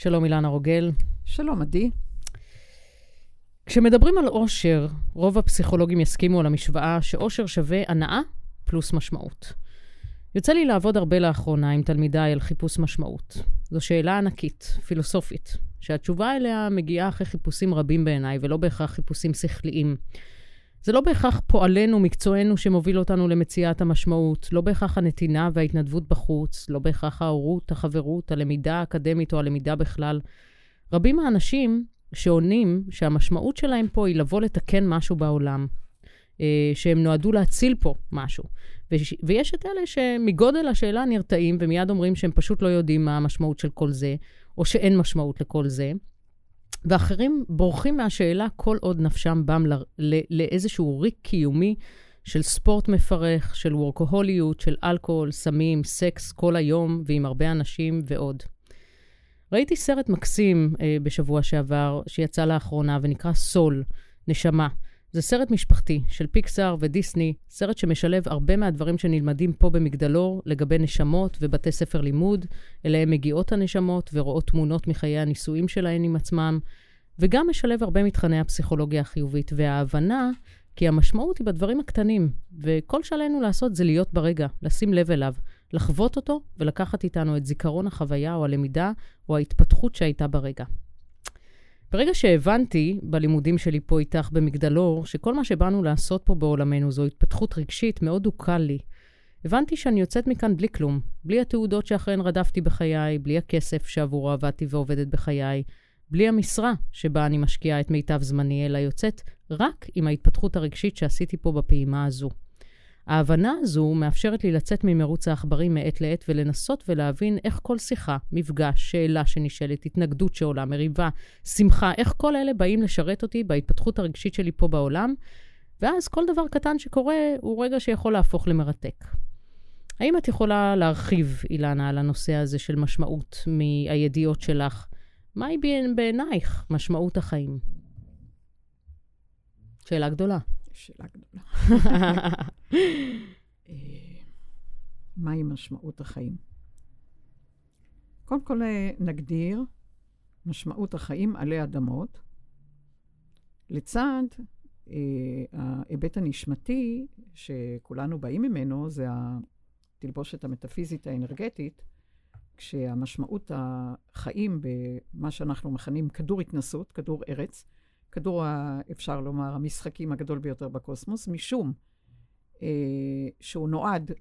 שלום אילנה רוגל. שלום, עדי. כשמדברים על אושר, רוב הפסיכולוגים יסכימו על המשוואה שאושר שווה הנאה פלוס משמעות. יוצא לי לעבוד הרבה לאחרונה עם תלמידיי על חיפוש משמעות. זו שאלה ענקית, פילוסופית, שהתשובה אליה מגיעה אחרי חיפושים רבים בעיניי, ולא בהכרח חיפושים שכליים. זה לא בהכרח פועלנו, מקצוענו, שמוביל אותנו למציאת המשמעות, לא בהכרח הנתינה וההתנדבות בחוץ, לא בהכרח ההורות, החברות, הלמידה האקדמית או הלמידה בכלל. רבים מהאנשים שעונים שהמשמעות שלהם פה היא לבוא לתקן משהו בעולם, אה, שהם נועדו להציל פה משהו. ויש את אלה שמגודל השאלה נרתעים ומיד אומרים שהם פשוט לא יודעים מה המשמעות של כל זה, או שאין משמעות לכל זה. ואחרים בורחים מהשאלה כל עוד נפשם בם לאיזשהו ריק קיומי של ספורט מפרך, של וורקוהוליות, של אלכוהול, סמים, סקס כל היום ועם הרבה אנשים ועוד. ראיתי סרט מקסים אה, בשבוע שעבר, שיצא לאחרונה, ונקרא סול, נשמה. זה סרט משפחתי של פיקסאר ודיסני, סרט שמשלב הרבה מהדברים שנלמדים פה במגדלור לגבי נשמות ובתי ספר לימוד, אליהם מגיעות הנשמות ורואות תמונות מחיי הנישואים שלהן עם עצמם, וגם משלב הרבה מתכני הפסיכולוגיה החיובית וההבנה כי המשמעות היא בדברים הקטנים, וכל שעלינו לעשות זה להיות ברגע, לשים לב אליו, לחוות אותו ולקחת איתנו את זיכרון החוויה או הלמידה או ההתפתחות שהייתה ברגע. ברגע שהבנתי בלימודים שלי פה איתך במגדלור, שכל מה שבאנו לעשות פה בעולמנו זו התפתחות רגשית, מאוד הוקל לי. הבנתי שאני יוצאת מכאן בלי כלום, בלי התעודות שאחריהן רדפתי בחיי, בלי הכסף שעבורו עבדתי ועובדת בחיי, בלי המשרה שבה אני משקיעה את מיטב זמני, אלא יוצאת רק עם ההתפתחות הרגשית שעשיתי פה בפעימה הזו. ההבנה הזו מאפשרת לי לצאת ממרוץ העכברים מעת לעת ולנסות ולהבין איך כל שיחה, מפגש, שאלה שנשאלת, התנגדות שעולה, מריבה, שמחה, איך כל אלה באים לשרת אותי בהתפתחות הרגשית שלי פה בעולם, ואז כל דבר קטן שקורה הוא רגע שיכול להפוך למרתק. האם את יכולה להרחיב, אילנה, על הנושא הזה של משמעות מהידיעות שלך? מהי בעינייך משמעות החיים? שאלה גדולה. שאלה גדולה. אה, מהי משמעות החיים? קודם כל אה, נגדיר משמעות החיים עלי אדמות, לצד אה, ההיבט הנשמתי שכולנו באים ממנו, זה התלבושת המטאפיזית האנרגטית, כשהמשמעות החיים במה שאנחנו מכנים כדור התנסות, כדור ארץ, כדור, אפשר לומר, המשחקים הגדול ביותר בקוסמוס, משום אה, שהוא נועד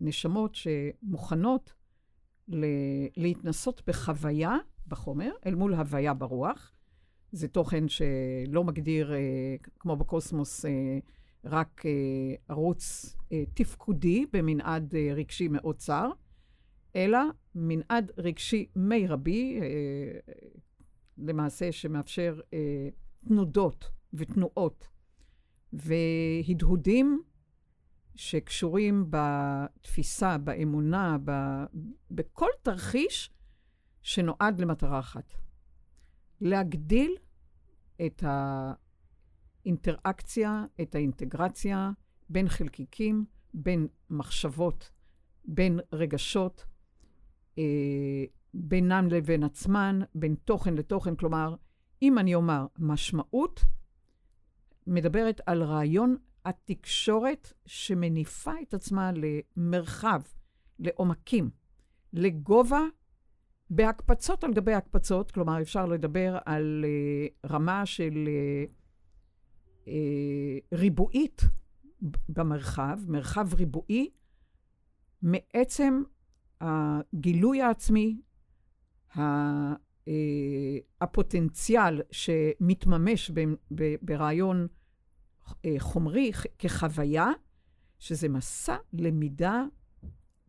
לנשמות שמוכנות ל- להתנסות בחוויה בחומר, אל מול הוויה ברוח. זה תוכן שלא מגדיר, אה, כמו בקוסמוס, אה, רק אה, ערוץ אה, תפקודי במנעד אה, רגשי מאוד צר, אלא מנעד רגשי מרבי, אה, למעשה שמאפשר אה, תנודות ותנועות והדהודים שקשורים בתפיסה, באמונה, ב, בכל תרחיש שנועד למטרה אחת. להגדיל את האינטראקציה, את האינטגרציה בין חלקיקים, בין מחשבות, בין רגשות, אה, בינם לבין עצמן, בין תוכן לתוכן. כלומר, אם אני אומר משמעות, מדברת על רעיון התקשורת שמניפה את עצמה למרחב, לעומקים, לגובה, בהקפצות על גבי הקפצות, כלומר, אפשר לדבר על uh, רמה של uh, uh, ריבועית במרחב, מרחב ריבועי, מעצם הגילוי העצמי, הפוטנציאל שמתממש ברעיון חומרי כחוויה, שזה מסע למידה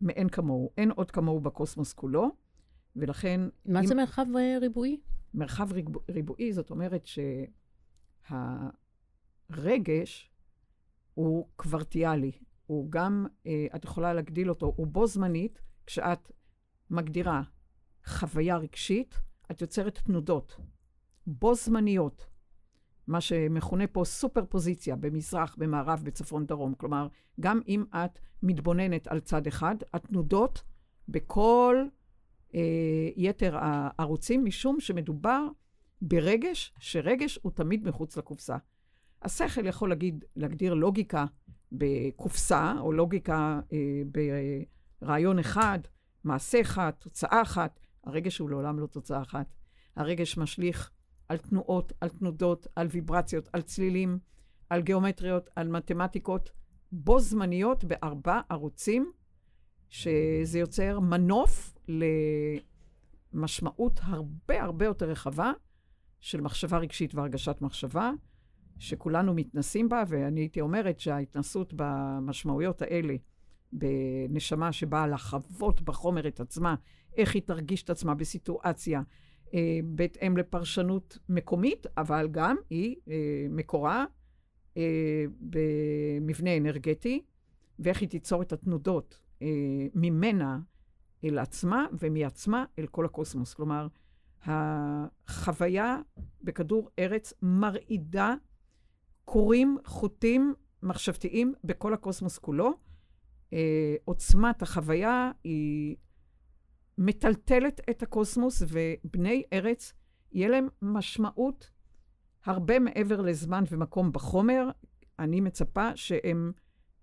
מאין כמוהו. אין עוד כמוהו בקוסמוס כולו, ולכן... מה אם... זה מרחב ריבועי? מרחב ריבועי, זאת אומרת שהרגש הוא קוורטיאלי. הוא גם, את יכולה להגדיל אותו, הוא בו זמנית, כשאת מגדירה חוויה רגשית, את יוצרת תנודות, בו זמניות, מה שמכונה פה סופר פוזיציה, במזרח, במערב, בצפון, דרום. כלומר, גם אם את מתבוננת על צד אחד, התנודות בכל אה, יתר הערוצים, משום שמדובר ברגש, שרגש הוא תמיד מחוץ לקופסה. השכל יכול להגיד, להגדיר לוגיקה בקופסה, או לוגיקה אה, ברעיון אחד, מעשה אחד, תוצאה אחת. הרגש הוא לעולם לא תוצאה אחת. הרגש משליך על תנועות, על תנודות, על ויברציות, על צלילים, על גיאומטריות, על מתמטיקות, בו זמניות בארבע ערוצים, שזה יוצר מנוף למשמעות הרבה הרבה יותר רחבה של מחשבה רגשית והרגשת מחשבה, שכולנו מתנסים בה, ואני הייתי אומרת שההתנסות במשמעויות האלה, בנשמה שבאה לחוות בחומר את עצמה, איך היא תרגיש את עצמה בסיטואציה, אה, בהתאם לפרשנות מקומית, אבל גם היא אה, מקורה אה, במבנה אנרגטי, ואיך היא תיצור את התנודות אה, ממנה אל עצמה ומעצמה אל כל הקוסמוס. כלומר, החוויה בכדור ארץ מרעידה קורים חוטים מחשבתיים בכל הקוסמוס כולו. אה, עוצמת החוויה היא מטלטלת את הקוסמוס, ובני ארץ, יהיה להם משמעות הרבה מעבר לזמן ומקום בחומר. אני מצפה שהם,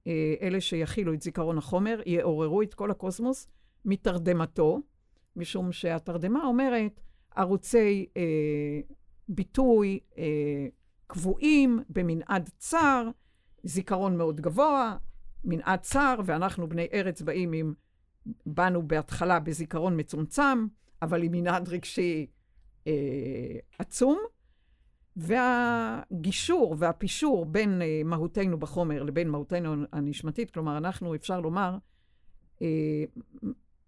אה, אלה שיכילו את זיכרון החומר, יעוררו את כל הקוסמוס מתרדמתו, משום שהתרדמה אומרת ערוצי אה, ביטוי אה, קבועים במנעד צר, זיכרון מאוד גבוה, מנעד צר, ואנחנו בני ארץ באים עם, באנו בהתחלה בזיכרון מצומצם, אבל עם מנעד רגשי אה, עצום. והגישור והפישור בין אה, מהותנו בחומר לבין מהותנו הנשמתית, כלומר, אנחנו, אפשר לומר, אה,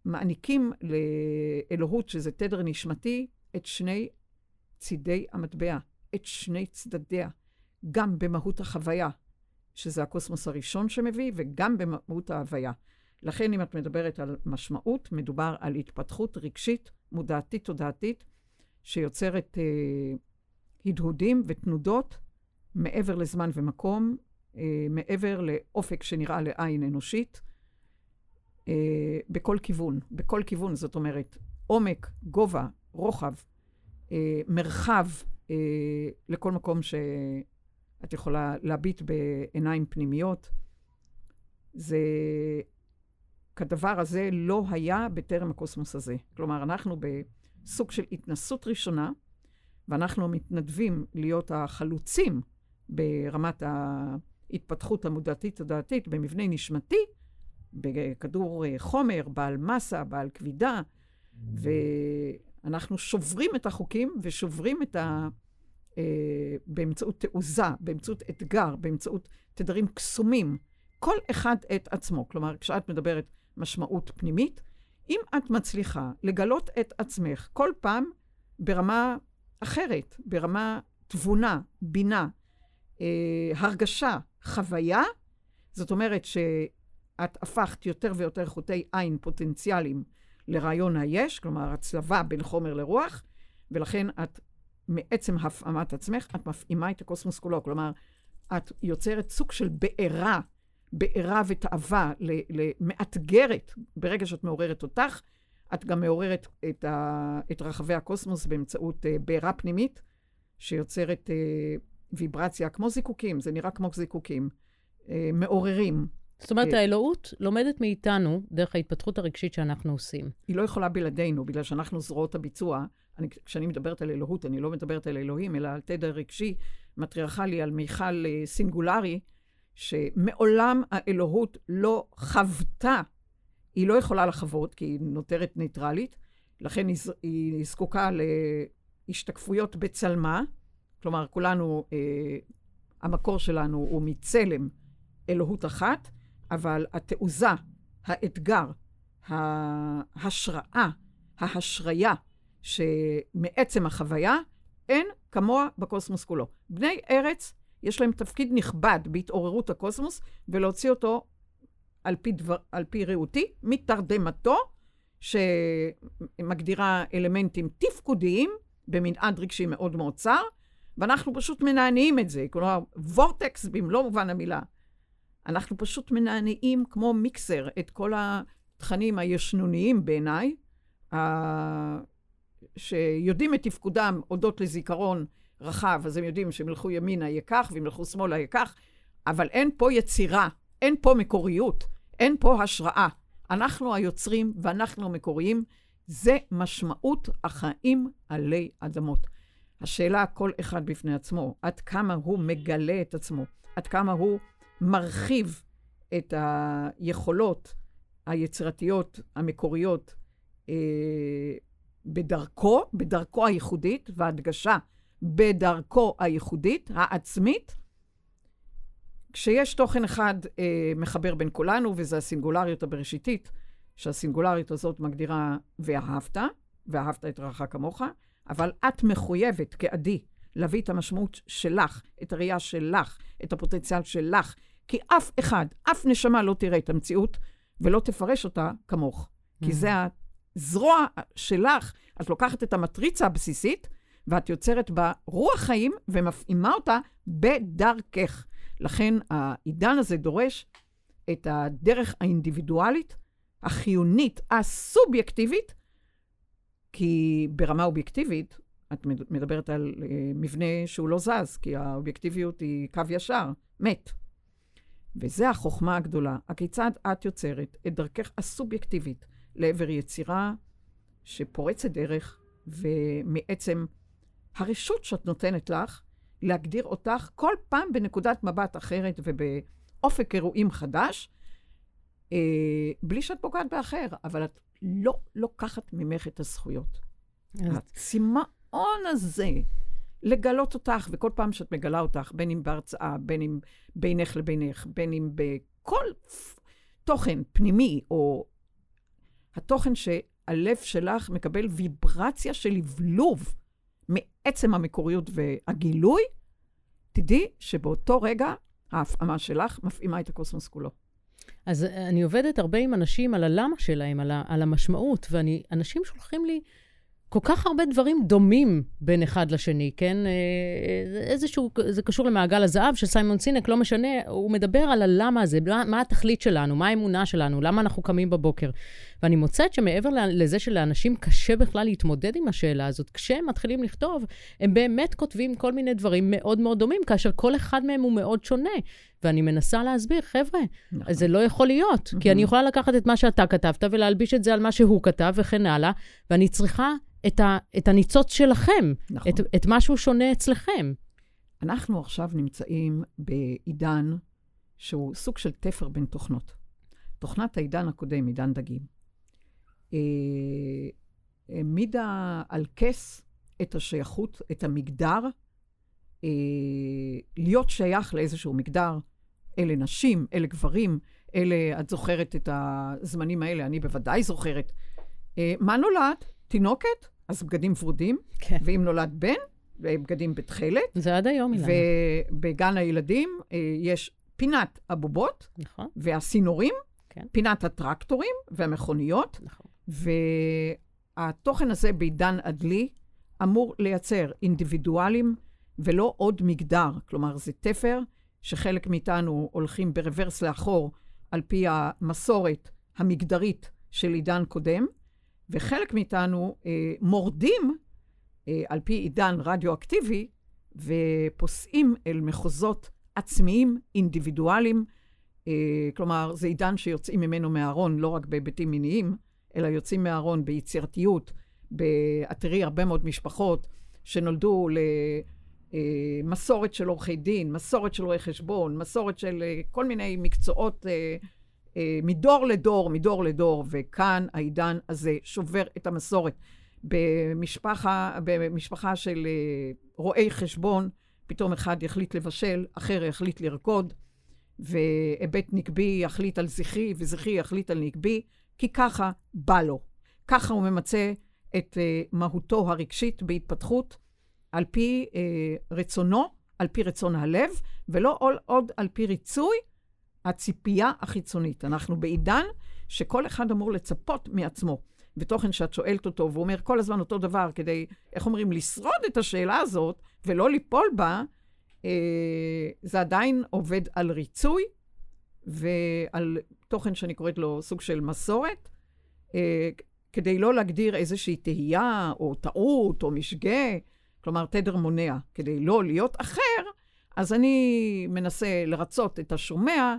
מעניקים לאלוהות, שזה תדר נשמתי, את שני צידי המטבע, את שני צדדיה, גם במהות החוויה, שזה הקוסמוס הראשון שמביא, וגם במהות ההוויה. לכן, אם את מדברת על משמעות, מדובר על התפתחות רגשית, מודעתית, תודעתית, שיוצרת אה, הדהודים ותנודות מעבר לזמן ומקום, אה, מעבר לאופק שנראה לעין אנושית, אה, בכל כיוון. בכל כיוון, זאת אומרת, עומק, גובה, רוחב, אה, מרחב, אה, לכל מקום שאת יכולה להביט בעיניים פנימיות. זה... כדבר הזה לא היה בטרם הקוסמוס הזה. כלומר, אנחנו בסוג של התנסות ראשונה, ואנחנו מתנדבים להיות החלוצים ברמת ההתפתחות המודעתית-תודעתית במבנה נשמתי, בכדור אה, חומר, בעל מסה, בעל כבידה, ואנחנו שוברים את החוקים ושוברים את ה... אה, באמצעות תעוזה, באמצעות אתגר, באמצעות תדרים קסומים, כל אחד את עצמו. כלומר, כשאת מדברת משמעות פנימית, אם את מצליחה לגלות את עצמך כל פעם ברמה אחרת, ברמה תבונה, בינה, אה, הרגשה, חוויה, זאת אומרת שאת הפכת יותר ויותר חוטי עין פוטנציאליים לרעיון היש, כלומר הצלבה בין חומר לרוח, ולכן את, מעצם הפעמת עצמך, את מפעימה את הקוסמוס כולו. כלומר, את יוצרת סוג של בעירה, בעירה ותאווה, מאתגרת, ברגע שאת מעוררת אותך, את גם מעוררת את, ה, את רחבי הקוסמוס באמצעות uh, בעירה פנימית, שיוצרת uh, ויברציה כמו זיקוקים, זה נראה כמו זיקוקים, uh, מעוררים. זאת אומרת, האלוהות לומדת מאיתנו דרך ההתפתחות הרגשית שאנחנו עושים. היא לא יכולה בלעדינו, בגלל שאנחנו זרועות הביצוע. אני, כשאני מדברת על אלוהות, אני לא מדברת על אלוהים, אלא על תדר רגשי, מטריארכלי, על מיכל סינגולרי, שמעולם האלוהות לא חוותה היא לא יכולה לחוות, כי היא נותרת ניטרלית, לכן היא זקוקה להשתקפויות בצלמה. כלומר, כולנו, אה, המקור שלנו הוא מצלם אלוהות אחת, אבל התעוזה, האתגר, ההשראה, ההשריה, שמעצם החוויה, אין כמוה בקוסמוס כולו. בני ארץ, יש להם תפקיד נכבד בהתעוררות הקוסמוס, ולהוציא אותו על פי, דבר, על פי ראותי, מתרדמתו, שמגדירה אלמנטים תפקודיים במנעד רגשי מאוד מאוד צר, ואנחנו פשוט מנענעים את זה. כלומר, וורטקס במלוא מובן המילה. אנחנו פשוט מנענעים כמו מיקסר את כל התכנים הישנוניים בעיניי, שיודעים את תפקודם הודות לזיכרון רחב, אז הם יודעים שהם ילכו ימינה יהיה כך, ואם ילכו שמאלה יהיה כך, אבל אין פה יצירה, אין פה מקוריות, אין פה השראה. אנחנו היוצרים ואנחנו המקוריים, זה משמעות החיים עלי אדמות. השאלה, כל אחד בפני עצמו, עד כמה הוא מגלה את עצמו, עד כמה הוא מרחיב את היכולות היצירתיות, המקוריות, אה, בדרכו, בדרכו הייחודית, והדגשה בדרכו הייחודית, העצמית, כשיש תוכן אחד אה, מחבר בין כולנו, וזה הסינגולריות הבראשיתית, שהסינגולריות הזאת מגדירה ואהבת, ואהבת את רעך כמוך, אבל את מחויבת כעדי להביא את המשמעות שלך, את הראייה שלך, את הפוטנציאל שלך, כי אף אחד, אף נשמה לא תראה את המציאות ולא תפרש אותה כמוך. כי זה הזרוע שלך, את לוקחת את המטריצה הבסיסית, ואת יוצרת בה רוח חיים ומפעימה אותה בדרכך. לכן העידן הזה דורש את הדרך האינדיבידואלית, החיונית, הסובייקטיבית, כי ברמה אובייקטיבית, את מדברת על uh, מבנה שהוא לא זז, כי האובייקטיביות היא קו ישר, מת. וזה החוכמה הגדולה. הכיצד את יוצרת את דרכך הסובייקטיבית לעבר יצירה שפורצת דרך, ומעצם הרשות שאת נותנת לך, להגדיר אותך כל פעם בנקודת מבט אחרת ובאופק אירועים חדש, אה, בלי שאת פוגעת באחר, אבל את לא לוקחת ממך את הזכויות. הצמאון הזה, לגלות אותך, וכל פעם שאת מגלה אותך, בין אם בהרצאה, בין אם בינך לבינך, בין אם בכל תוכן פנימי, או התוכן שהלב שלך מקבל ויברציה של לבלוב מעצם המקוריות והגילוי, תדעי שבאותו רגע ההפעמה שלך מפעימה את הקוסמוס כולו. אז אני עובדת הרבה עם אנשים על הלמה שלהם, על, ה, על המשמעות, ואנשים שולחים לי כל כך הרבה דברים דומים בין אחד לשני, כן? אה, איזשהו, זה קשור למעגל הזהב של סיימון סינק, לא משנה, הוא מדבר על הלמה הזה, מה, מה התכלית שלנו, מה האמונה שלנו, למה אנחנו קמים בבוקר. ואני מוצאת שמעבר לזה שלאנשים קשה בכלל להתמודד עם השאלה הזאת, כשהם מתחילים לכתוב, הם באמת כותבים כל מיני דברים מאוד מאוד דומים, כאשר כל אחד מהם הוא מאוד שונה. ואני מנסה להסביר, חבר'ה, נכון. זה לא יכול להיות, כי אני יכולה לקחת את מה שאתה כתבת ולהלביש את זה על מה שהוא כתב וכן הלאה, ואני צריכה את, ה, את הניצוץ שלכם, נכון. את, את משהו שונה אצלכם. אנחנו עכשיו נמצאים בעידן שהוא סוג של תפר בין תוכנות. תוכנת העידן הקודם, עידן דגים, אה, העמידה על כס את השייכות, את המגדר, אה, להיות שייך לאיזשהו מגדר. אלה נשים, אלה גברים, אלה, את זוכרת את הזמנים האלה, אני בוודאי זוכרת. אה, מה נולד? תינוקת, אז בגדים ורודים, כן. ואם נולד בן, בגדים בתכלת. זה עד היום, אילנה. ובגן הילדים אה, יש פינת הבובות, נכון. והסינורים, כן. פינת הטרקטורים והמכוניות, נכון. והתוכן הזה בעידן הדלי אמור לייצר אינדיבידואלים ולא עוד מגדר. כלומר, זה תפר שחלק מאיתנו הולכים ברוורס לאחור על פי המסורת המגדרית של עידן קודם, וחלק מאיתנו אה, מורדים אה, על פי עידן רדיואקטיבי ופוסעים אל מחוזות עצמיים, אינדיבידואליים. אה, כלומר, זה עידן שיוצאים ממנו מהארון לא רק בהיבטים מיניים, אלא יוצאים מהארון ביצירתיות. את הרבה מאוד משפחות שנולדו למסורת של עורכי דין, מסורת של רואי חשבון, מסורת של אה, כל מיני מקצועות אה, אה, מדור לדור, מדור לדור, וכאן העידן הזה שובר את המסורת. במשפחה, במשפחה של אה, רואי חשבון, פתאום אחד יחליט לבשל, אחר יחליט לרקוד, והיבט נקבי יחליט על זכרי, וזכרי יחליט על נקבי, כי ככה בא לו. ככה הוא ממצה את uh, מהותו הרגשית בהתפתחות, על פי רצונו, על פי רצון הלב, ולא עוד על פי ריצוי הציפייה החיצונית. אנחנו בעידן שכל אחד אמור לצפות מעצמו. ותוכן שאת שואלת אותו, והוא אומר כל הזמן אותו דבר, כדי, איך אומרים, לשרוד את השאלה הזאת ולא ליפול בה, אה, זה עדיין עובד על ריצוי ועל תוכן שאני קוראת לו סוג של מסורת, אה, כדי לא להגדיר איזושהי תהייה, או טעות, או משגה, כלומר, תדר מונע, כדי לא להיות אחר, אז אני מנסה לרצות את השומע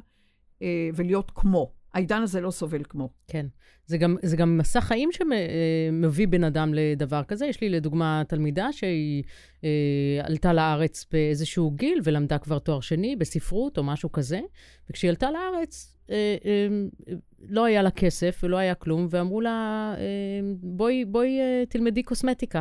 ולהיות כמו. העידן הזה לא סובל כמו. כן. זה גם, זה גם מסע חיים שמביא בן אדם לדבר כזה. יש לי לדוגמה תלמידה שהיא אה, עלתה לארץ באיזשהו גיל ולמדה כבר תואר שני בספרות או משהו כזה, וכשהיא עלתה לארץ, אה, אה, לא היה לה כסף ולא היה כלום, ואמרו לה, אה, בואי, בואי אה, תלמדי קוסמטיקה.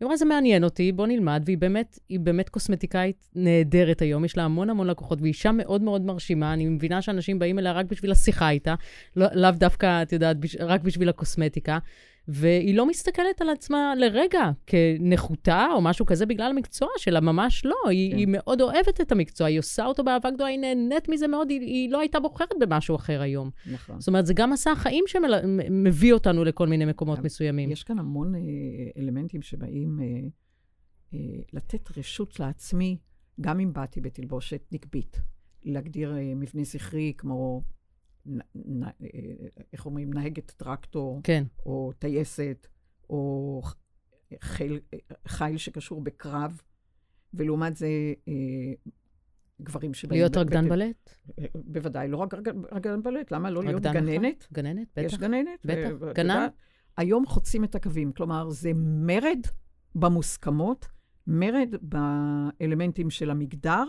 היא אמרה, זה מעניין אותי, בוא נלמד, והיא באמת, היא באמת קוסמטיקאית נהדרת היום, יש לה המון המון לקוחות, והיא אישה מאוד מאוד מרשימה, אני מבינה שאנשים באים אליה רק בשביל השיחה איתה, לא, לאו דווקא, את יודעת, בש, רק בשביל הקוסמטיקה. והיא לא מסתכלת על עצמה לרגע כנחותה או משהו כזה בגלל המקצוע שלה, ממש לא. היא, כן. היא מאוד אוהבת את המקצוע, היא עושה אותו באהבה גדולה, היא נהנית מזה מאוד, היא, היא לא הייתה בוחרת במשהו אחר היום. נכון. זאת אומרת, זה גם מסע החיים שמביא אותנו לכל מיני מקומות מסוימים. יש כאן המון אה, אלמנטים שבאים אה, אה, לתת רשות לעצמי, גם אם באתי בתלבושת נקבית, להגדיר אה, מבנה זכרי כמו נ, אה, איך אומרים, נהגת טרקטור, כן. או טייסת, או חיל, חיל שקשור בקרב, ולעומת זה אה, גברים שבאים... להיות רקדן בלט? בוודאי, לא רק רקדן בלט, למה לא להיות גננת? נכון. גננת, בטח. יש גננת. בטח, גנן. היום חוצים את הקווים, כלומר, זה מרד במוסכמות, מרד באלמנטים של המגדר,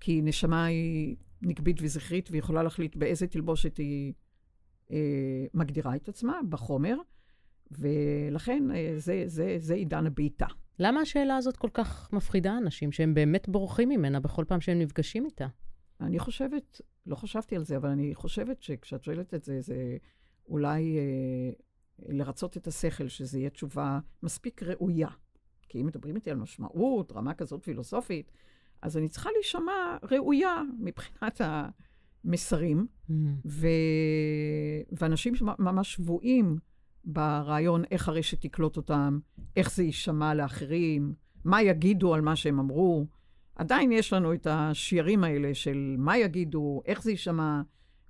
כי נשמה היא נקבית וזכרית, והיא יכולה להחליט באיזה תלבושת היא אה, מגדירה את עצמה, בחומר, ולכן אה, זה, זה, זה עידן הבעיטה. למה השאלה הזאת כל כך מפחידה אנשים, שהם באמת בורחים ממנה בכל פעם שהם נפגשים איתה? אני חושבת, לא חשבתי על זה, אבל אני חושבת שכשאת שואלת את זה, זה אולי אה, לרצות את השכל, שזו יהיה תשובה מספיק ראויה. כי אם מדברים איתי על משמעות, רמה כזאת פילוסופית, אז אני צריכה להישמע ראויה מבחינת המסרים, mm. ו... ואנשים ממש שבויים ברעיון איך הרשת תקלוט אותם, איך זה יישמע לאחרים, מה יגידו על מה שהם אמרו. עדיין יש לנו את השיירים האלה של מה יגידו, איך זה יישמע,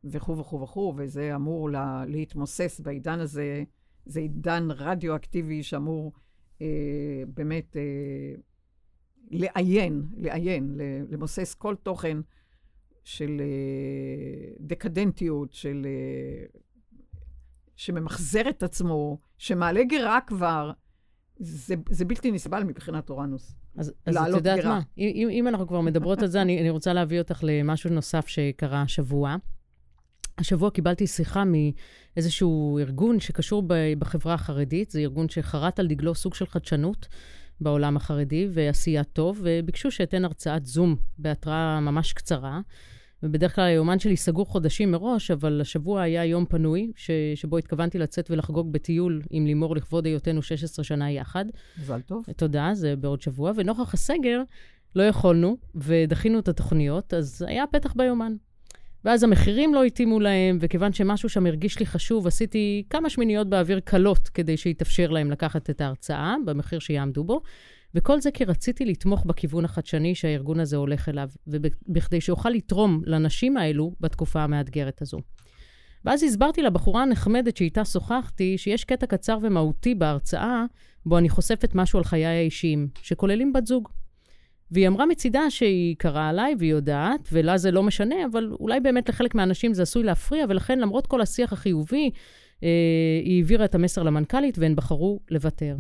וכו' וכו' וכו', וזה אמור לה, להתמוסס בעידן הזה. זה עידן רדיואקטיבי שאמור אה, באמת אה, לעיין, לעיין, למוסס כל תוכן של אה, דקדנטיות, של... אה, שממחזר את עצמו, שמעלה גרה כבר, זה, זה בלתי נסבל מבחינת אורנוס. אז, אז את יודעת גרה. מה, אם, אם אנחנו כבר מדברות על זה, אני, אני רוצה להביא אותך למשהו נוסף שקרה השבוע. השבוע קיבלתי שיחה מאיזשהו ארגון שקשור בחברה החרדית, זה ארגון שחרת על דגלו סוג של חדשנות. בעולם החרדי ועשייה טוב, וביקשו שאתן הרצאת זום בהתראה ממש קצרה. ובדרך כלל היומן שלי סגור חודשים מראש, אבל השבוע היה יום פנוי, ש... שבו התכוונתי לצאת ולחגוג בטיול עם לימור לכבוד היותנו 16 שנה יחד. מזל טוב. תודה, זה בעוד שבוע. ונוכח הסגר, לא יכולנו, ודחינו את התוכניות, אז היה פתח ביומן. ואז המחירים לא התאימו להם, וכיוון שמשהו שם הרגיש לי חשוב, עשיתי כמה שמיניות באוויר קלות כדי שיתאפשר להם לקחת את ההרצאה במחיר שיעמדו בו. וכל זה כי רציתי לתמוך בכיוון החדשני שהארגון הזה הולך אליו, ובכדי שאוכל לתרום לנשים האלו בתקופה המאתגרת הזו. ואז הסברתי לבחורה הנחמדת שאיתה שוחחתי, שיש קטע קצר ומהותי בהרצאה, בו אני חושפת משהו על חיי האישיים, שכוללים בת זוג. והיא אמרה מצידה שהיא קראה עליי והיא יודעת, ולה זה לא משנה, אבל אולי באמת לחלק מהאנשים זה עשוי להפריע, ולכן למרות כל השיח החיובי, אה, היא העבירה את המסר למנכ"לית והן בחרו לוותר.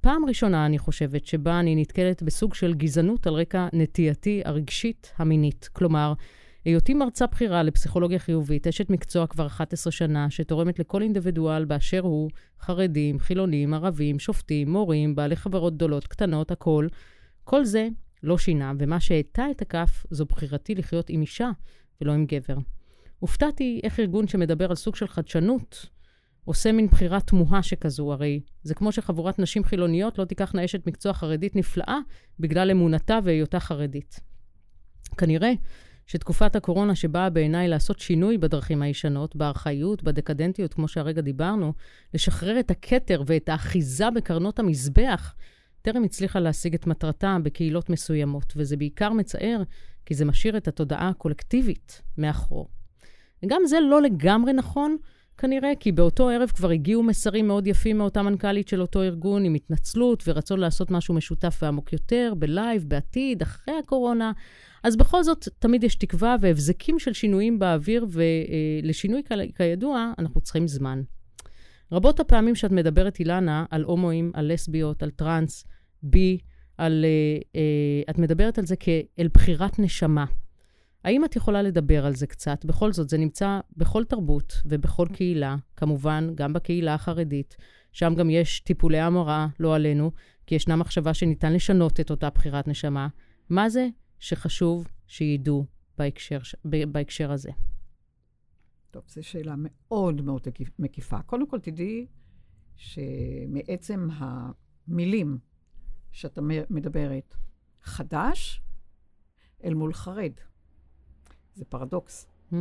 פעם ראשונה, אני חושבת, שבה אני נתקלת בסוג של גזענות על רקע נטייתי הרגשית המינית. כלומר, היותי מרצה בכירה לפסיכולוגיה חיובית, אשת מקצוע כבר 11 שנה, שתורמת לכל אינדיבידואל באשר הוא, חרדים, חילונים, ערבים, שופטים, מורים, בעלי חברות גדולות, קטנות, הכול, כל זה לא שינה, ומה שהטה את הכף זו בחירתי לחיות עם אישה ולא עם גבר. הופתעתי איך ארגון שמדבר על סוג של חדשנות עושה מין בחירה תמוהה שכזו, הרי זה כמו שחבורת נשים חילוניות לא תיקחנה אשת מקצוע חרדית נפלאה בגלל אמונתה והיותה חרדית. כנראה שתקופת הקורונה שבאה בעיניי לעשות שינוי בדרכים הישנות, בארכאיות, בדקדנטיות, כמו שהרגע דיברנו, לשחרר את הכתר ואת האחיזה בקרנות המזבח, טרם הצליחה להשיג את מטרתה בקהילות מסוימות, וזה בעיקר מצער, כי זה משאיר את התודעה הקולקטיבית מאחור. וגם זה לא לגמרי נכון, כנראה, כי באותו ערב כבר הגיעו מסרים מאוד יפים מאותה מנכ"לית של אותו ארגון, עם התנצלות ורצון לעשות משהו משותף ועמוק יותר, בלייב, בעתיד, אחרי הקורונה. אז בכל זאת, תמיד יש תקווה והבזקים של שינויים באוויר, ולשינוי, כידוע, אנחנו צריכים זמן. רבות הפעמים שאת מדברת, אילנה, על הומואים, על לסביות, על טראנס, בי, על... אה, אה, את מדברת על זה כאל בחירת נשמה. האם את יכולה לדבר על זה קצת? בכל זאת, זה נמצא בכל תרבות ובכל קהילה, כמובן, גם בקהילה החרדית. שם גם יש טיפולי המרה, לא עלינו, כי ישנה מחשבה שניתן לשנות את אותה בחירת נשמה. מה זה שחשוב שידעו בהקשר, בהקשר הזה? טוב, זו שאלה מאוד מאוד מקיפה. קודם כל, תדעי שמעצם המילים שאתה מדברת, חדש אל מול חרד. זה פרדוקס. Mm.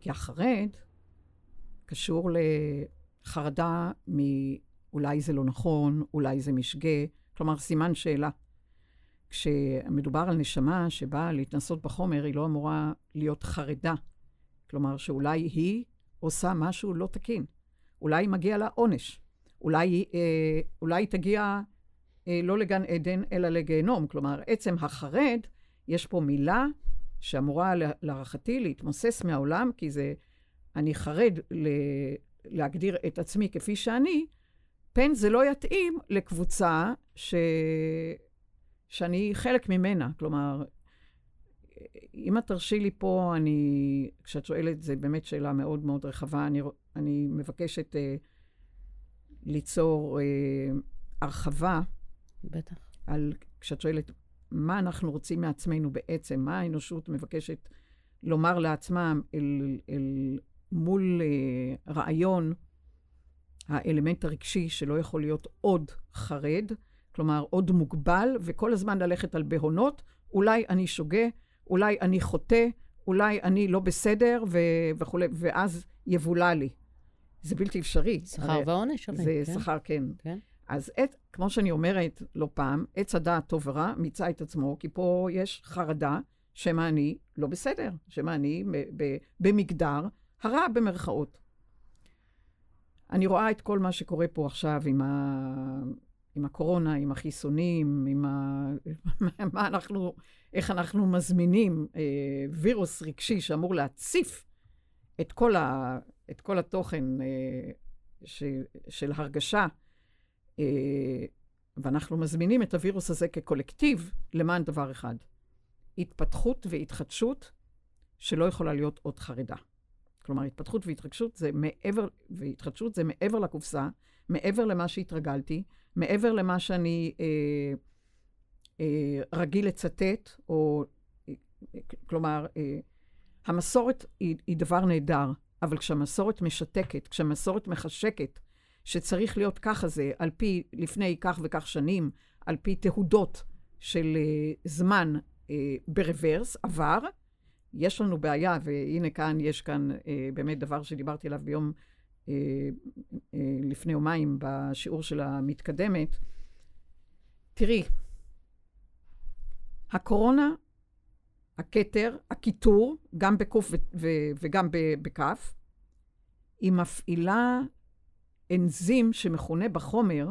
כי החרד קשור לחרדה מאולי זה לא נכון, אולי זה משגה, כלומר, סימן שאלה. כשמדובר על נשמה שבאה להתנסות בחומר, היא לא אמורה להיות חרדה. כלומר, שאולי היא עושה משהו לא תקין. אולי מגיע לה עונש. אולי, אה, אולי תגיע לא לגן עדן, אלא לגיהנום. כלומר, עצם החרד, יש פה מילה שאמורה להערכתי להתמוסס מהעולם, כי זה, אני חרד ל, להגדיר את עצמי כפי שאני, פן זה לא יתאים לקבוצה ש, שאני חלק ממנה. כלומר, אם את תרשי לי פה, אני, כשאת שואלת, זו באמת שאלה מאוד מאוד רחבה. אני, אני מבקשת uh, ליצור uh, הרחבה. בטח. על, כשאת שואלת מה אנחנו רוצים מעצמנו בעצם, מה האנושות מבקשת לומר לעצמם אל, אל מול uh, רעיון האלמנט הרגשי שלא יכול להיות עוד חרד, כלומר עוד מוגבל, וכל הזמן ללכת על בהונות, אולי אני שוגה, אולי אני חוטא, אולי אני לא בסדר ו- וכולי, ואז יבולע לי. זה בלתי אפשרי. שכר ועונש, זה כן. שכר, כן. כן. אז את, כמו שאני אומרת לא פעם, עץ הדעת טוב ורע מיצה את עצמו, כי פה יש חרדה שמא אני לא בסדר, שמא אני במגדר הרע במרכאות. אני רואה את כל מה שקורה פה עכשיו עם, ה... עם הקורונה, עם החיסונים, עם ה... מה אנחנו, איך אנחנו מזמינים אה, וירוס רגשי שאמור להציף את כל, ה... את כל התוכן אה, ש... של הרגשה ואנחנו מזמינים את הווירוס הזה כקולקטיב למען דבר אחד, התפתחות והתחדשות שלא יכולה להיות עוד חרדה. כלומר, התפתחות והתרגשות זה מעבר, והתחדשות זה מעבר לקופסה, מעבר למה שהתרגלתי, מעבר למה שאני אה, אה, רגיל לצטט, או, אה, כלומר, אה, המסורת היא, היא דבר נהדר, אבל כשהמסורת משתקת, כשהמסורת מחשקת, שצריך להיות ככה זה, על פי לפני כך וכך שנים, על פי תהודות של uh, זמן uh, ברוורס, עבר. יש לנו בעיה, והנה כאן, יש כאן uh, באמת דבר שדיברתי עליו ביום לפני יומיים בשיעור של המתקדמת. תראי, הקורונה, הכתר, הקיטור, גם בקוף וגם בכף, היא מפעילה אנזים שמכונה בחומר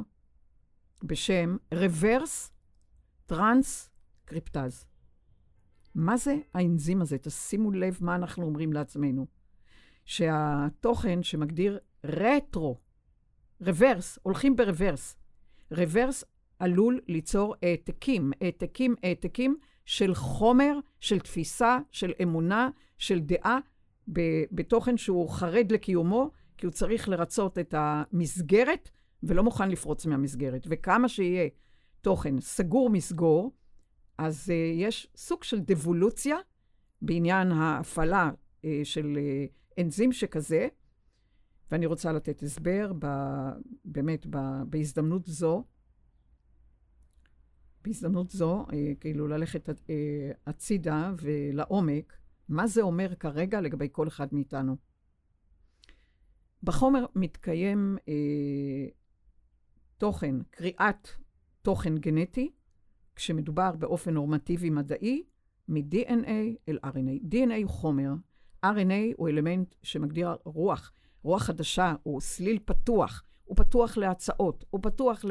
בשם reverse טרנסקריפטז. מה זה האנזים הזה? תשימו לב מה אנחנו אומרים לעצמנו. שהתוכן שמגדיר רטרו, רוורס, הולכים ברוורס. רוורס עלול ליצור העתקים, העתקים, העתקים של חומר, של תפיסה, של אמונה, של דעה, בתוכן שהוא חרד לקיומו, כי הוא צריך לרצות את המסגרת ולא מוכן לפרוץ מהמסגרת. וכמה שיהיה תוכן סגור מסגור, אז uh, יש סוג של דבולוציה בעניין ההפעלה uh, של uh, אנזים שכזה, ואני רוצה לתת הסבר ב, באמת ב, בהזדמנות זו. בהזדמנות זו, uh, כאילו ללכת uh, הצידה ולעומק, מה זה אומר כרגע לגבי כל אחד מאיתנו. בחומר מתקיים אה, תוכן, קריאת תוכן גנטי, כשמדובר באופן נורמטיבי מדעי, מ-DNA אל RNA. DNA הוא חומר, RNA הוא אלמנט שמגדיר רוח. רוח חדשה הוא סליל פתוח, הוא פתוח להצעות, הוא פתוח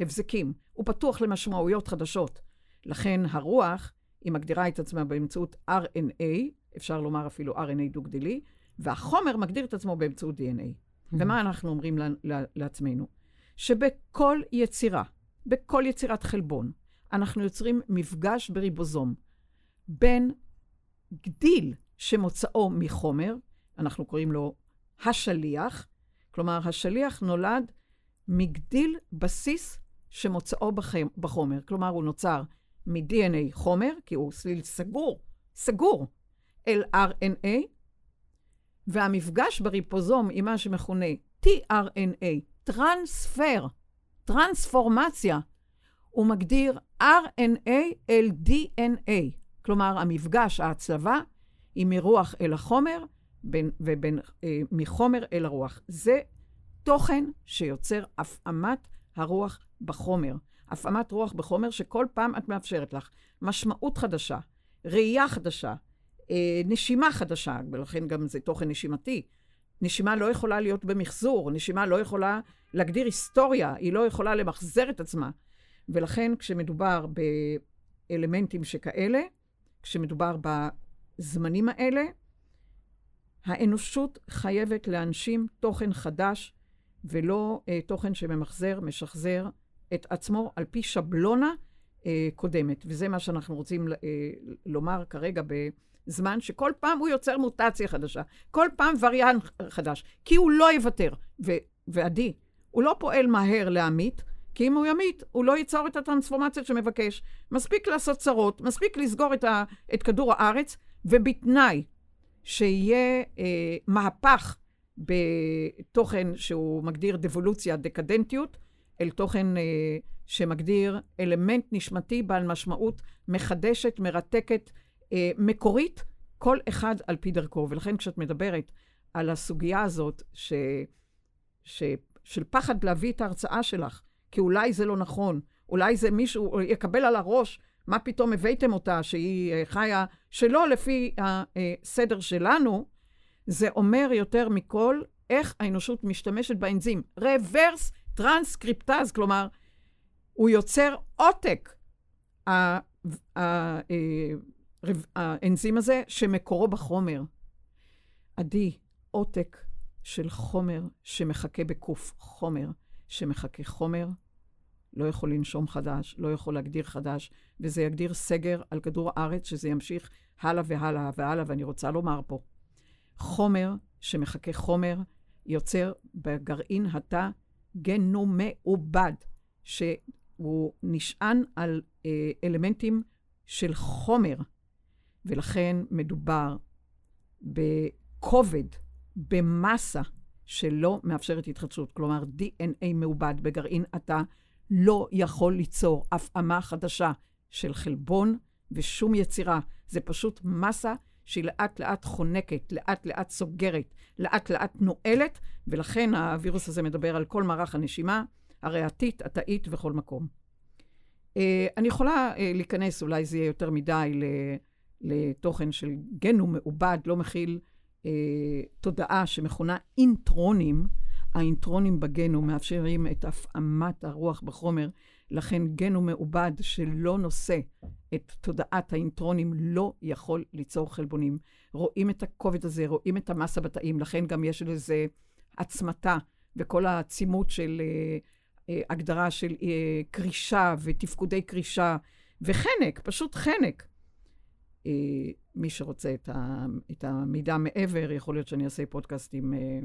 להבזקים, הוא פתוח למשמעויות חדשות. לכן הרוח, היא מגדירה את עצמה באמצעות RNA, אפשר לומר אפילו RNA דו-גדילי, והחומר מגדיר את עצמו באמצעות DNA. Mm-hmm. ומה אנחנו אומרים לעצמנו? שבכל יצירה, בכל יצירת חלבון, אנחנו יוצרים מפגש בריבוזום בין גדיל שמוצאו מחומר, אנחנו קוראים לו השליח, כלומר, השליח נולד מגדיל בסיס שמוצאו בחומר. כלומר, הוא נוצר מ-DNA חומר, כי הוא סליל סגור, סגור, אל RNA, והמפגש בריפוזום עם מה שמכונה tRNA, טרנספר, טרנספורמציה, הוא מגדיר RNA אל DNA. כלומר, המפגש, ההצלבה, היא מרוח אל החומר בין, ובין אה, מחומר אל הרוח. זה תוכן שיוצר הפעמת הרוח בחומר. הפעמת רוח בחומר שכל פעם את מאפשרת לך משמעות חדשה, ראייה חדשה, נשימה חדשה, ולכן גם זה תוכן נשימתי. נשימה לא יכולה להיות במחזור, נשימה לא יכולה להגדיר היסטוריה, היא לא יכולה למחזר את עצמה. ולכן כשמדובר באלמנטים שכאלה, כשמדובר בזמנים האלה, האנושות חייבת להנשים תוכן חדש, ולא אה, תוכן שממחזר, משחזר את עצמו על פי שבלונה אה, קודמת. וזה מה שאנחנו רוצים אה, לומר כרגע בזמן שכל פעם הוא יוצר מוטציה חדשה, כל פעם וריאן חדש, כי הוא לא יוותר. ו- ועדי, הוא לא פועל מהר להמית, כי אם הוא ימית, הוא לא ייצור את הטרנספורמציה שמבקש. מספיק לעשות צרות, מספיק לסגור את, ה- את כדור הארץ, ובתנאי שיהיה אה, מהפך בתוכן שהוא מגדיר דבולוציה, דקדנטיות, אל תוכן אה, שמגדיר אלמנט נשמתי בעל משמעות מחדשת, מרתקת, אה, מקורית, כל אחד על פי דרכו. ולכן כשאת מדברת על הסוגיה הזאת, ש, ש, של פחד להביא את ההרצאה שלך, כי אולי זה לא נכון, אולי זה מישהו יקבל על הראש מה פתאום הבאתם אותה, שהיא אה, חיה שלא לפי הסדר שלנו, זה אומר יותר מכל איך האנושות משתמשת באנזים. רוורס טרנסקריפטז, כלומר, הוא יוצר עותק, אה, האנזים הזה, שמקורו בחומר. עדי, עותק של חומר שמחכה בקוף, חומר שמחכה חומר, לא יכול לנשום חדש, לא יכול להגדיר חדש, וזה יגדיר סגר על כדור הארץ, שזה ימשיך הלאה והלאה והלאה, ואני רוצה לומר פה, חומר שמחכה חומר, יוצר בגרעין התא גנום מעובד, שהוא נשען על אה, אלמנטים של חומר, ולכן מדובר בכובד, במסה, שלא מאפשרת התחדשות. כלומר, DNA מעובד בגרעין התא לא יכול ליצור הפעמה חדשה של חלבון ושום יצירה. זה פשוט מסה שהיא לאט לאט חונקת, לאט לאט סוגרת, לאט לאט נועלת, ולכן הווירוס הזה מדבר על כל מערך הנשימה, הריאתית, התאית וכל מקום. Uh, אני יכולה uh, להיכנס, אולי זה יהיה יותר מדי, לתוכן של גנום מעובד, לא מכיל uh, תודעה שמכונה אינטרונים. האינטרונים בגנום מאפשרים את הפעמת הרוח בחומר, לכן גנום מעובד שלא נושא את תודעת האינטרונים לא יכול ליצור חלבונים. רואים את הכובד הזה, רואים את המסה בתאים, לכן גם יש לזה עצמתה וכל העצימות של אה, אה, הגדרה של אה, קרישה ותפקודי קרישה וחנק, פשוט חנק. אה, מי שרוצה את, ה, את המידע מעבר, יכול להיות שאני אעשה פודקאסט עם... אה,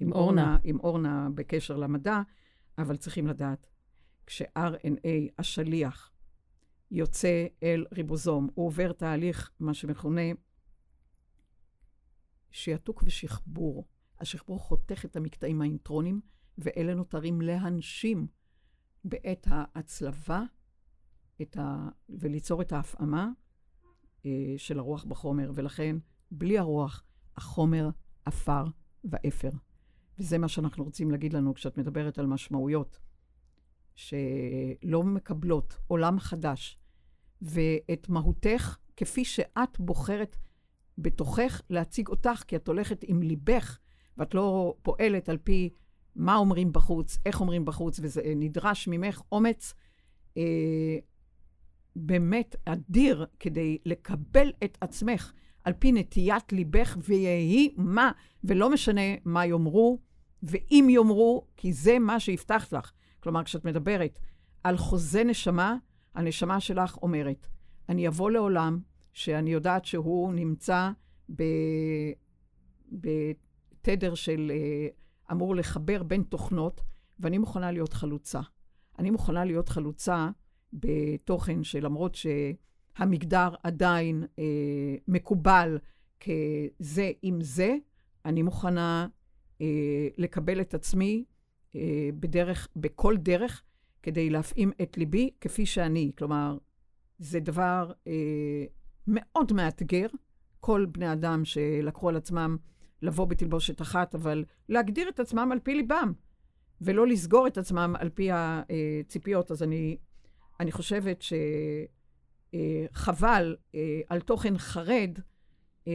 עם אורנה, עם אורנה בקשר למדע, אבל צריכים לדעת, כש-RNA, השליח, יוצא אל ריבוזום, הוא עובר תהליך, מה שמכונה שעתוק ושחבור. השחבור חותך את המקטעים האינטרונים, ואלה נותרים להנשים בעת ההצלבה את ה... וליצור את ההפעמה של הרוח בחומר, ולכן בלי הרוח, החומר עפר ואפר. וזה מה שאנחנו רוצים להגיד לנו כשאת מדברת על משמעויות, שלא מקבלות עולם חדש, ואת מהותך כפי שאת בוחרת בתוכך להציג אותך, כי את הולכת עם ליבך ואת לא פועלת על פי מה אומרים בחוץ, איך אומרים בחוץ, וזה נדרש ממך אומץ אה, באמת אדיר כדי לקבל את עצמך על פי נטיית ליבך, ויהי מה, ולא משנה מה יאמרו, ואם יאמרו, כי זה מה שהבטחת לך. כלומר, כשאת מדברת על חוזה נשמה, הנשמה שלך אומרת, אני אבוא לעולם שאני יודעת שהוא נמצא ב... בתדר של אה, אמור לחבר בין תוכנות, ואני מוכנה להיות חלוצה. אני מוכנה להיות חלוצה בתוכן שלמרות שהמגדר עדיין אה, מקובל כזה עם זה, אני מוכנה אה, לקבל את עצמי אה, בדרך, בכל דרך, כדי להפעים את ליבי כפי שאני. כלומר, זה דבר אה, מאוד מאתגר. כל בני אדם שלקחו על עצמם לבוא בתלבושת אחת, אבל להגדיר את עצמם על פי ליבם, ולא לסגור את עצמם על פי הציפיות. אז אני, אני חושבת שחבל אה, אה, על תוכן חרד אה,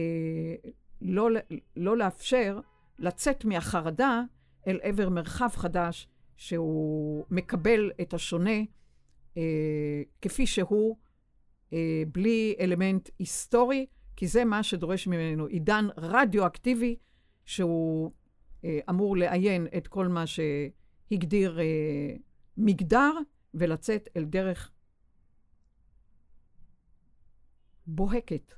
לא, לא לאפשר לצאת מהחרדה אל עבר מרחב חדש, שהוא מקבל את השונה כפי שהוא, בלי אלמנט היסטורי, כי זה מה שדורש ממנו עידן רדיואקטיבי, שהוא אמור לעיין את כל מה שהגדיר מגדר, ולצאת אל דרך בוהקת,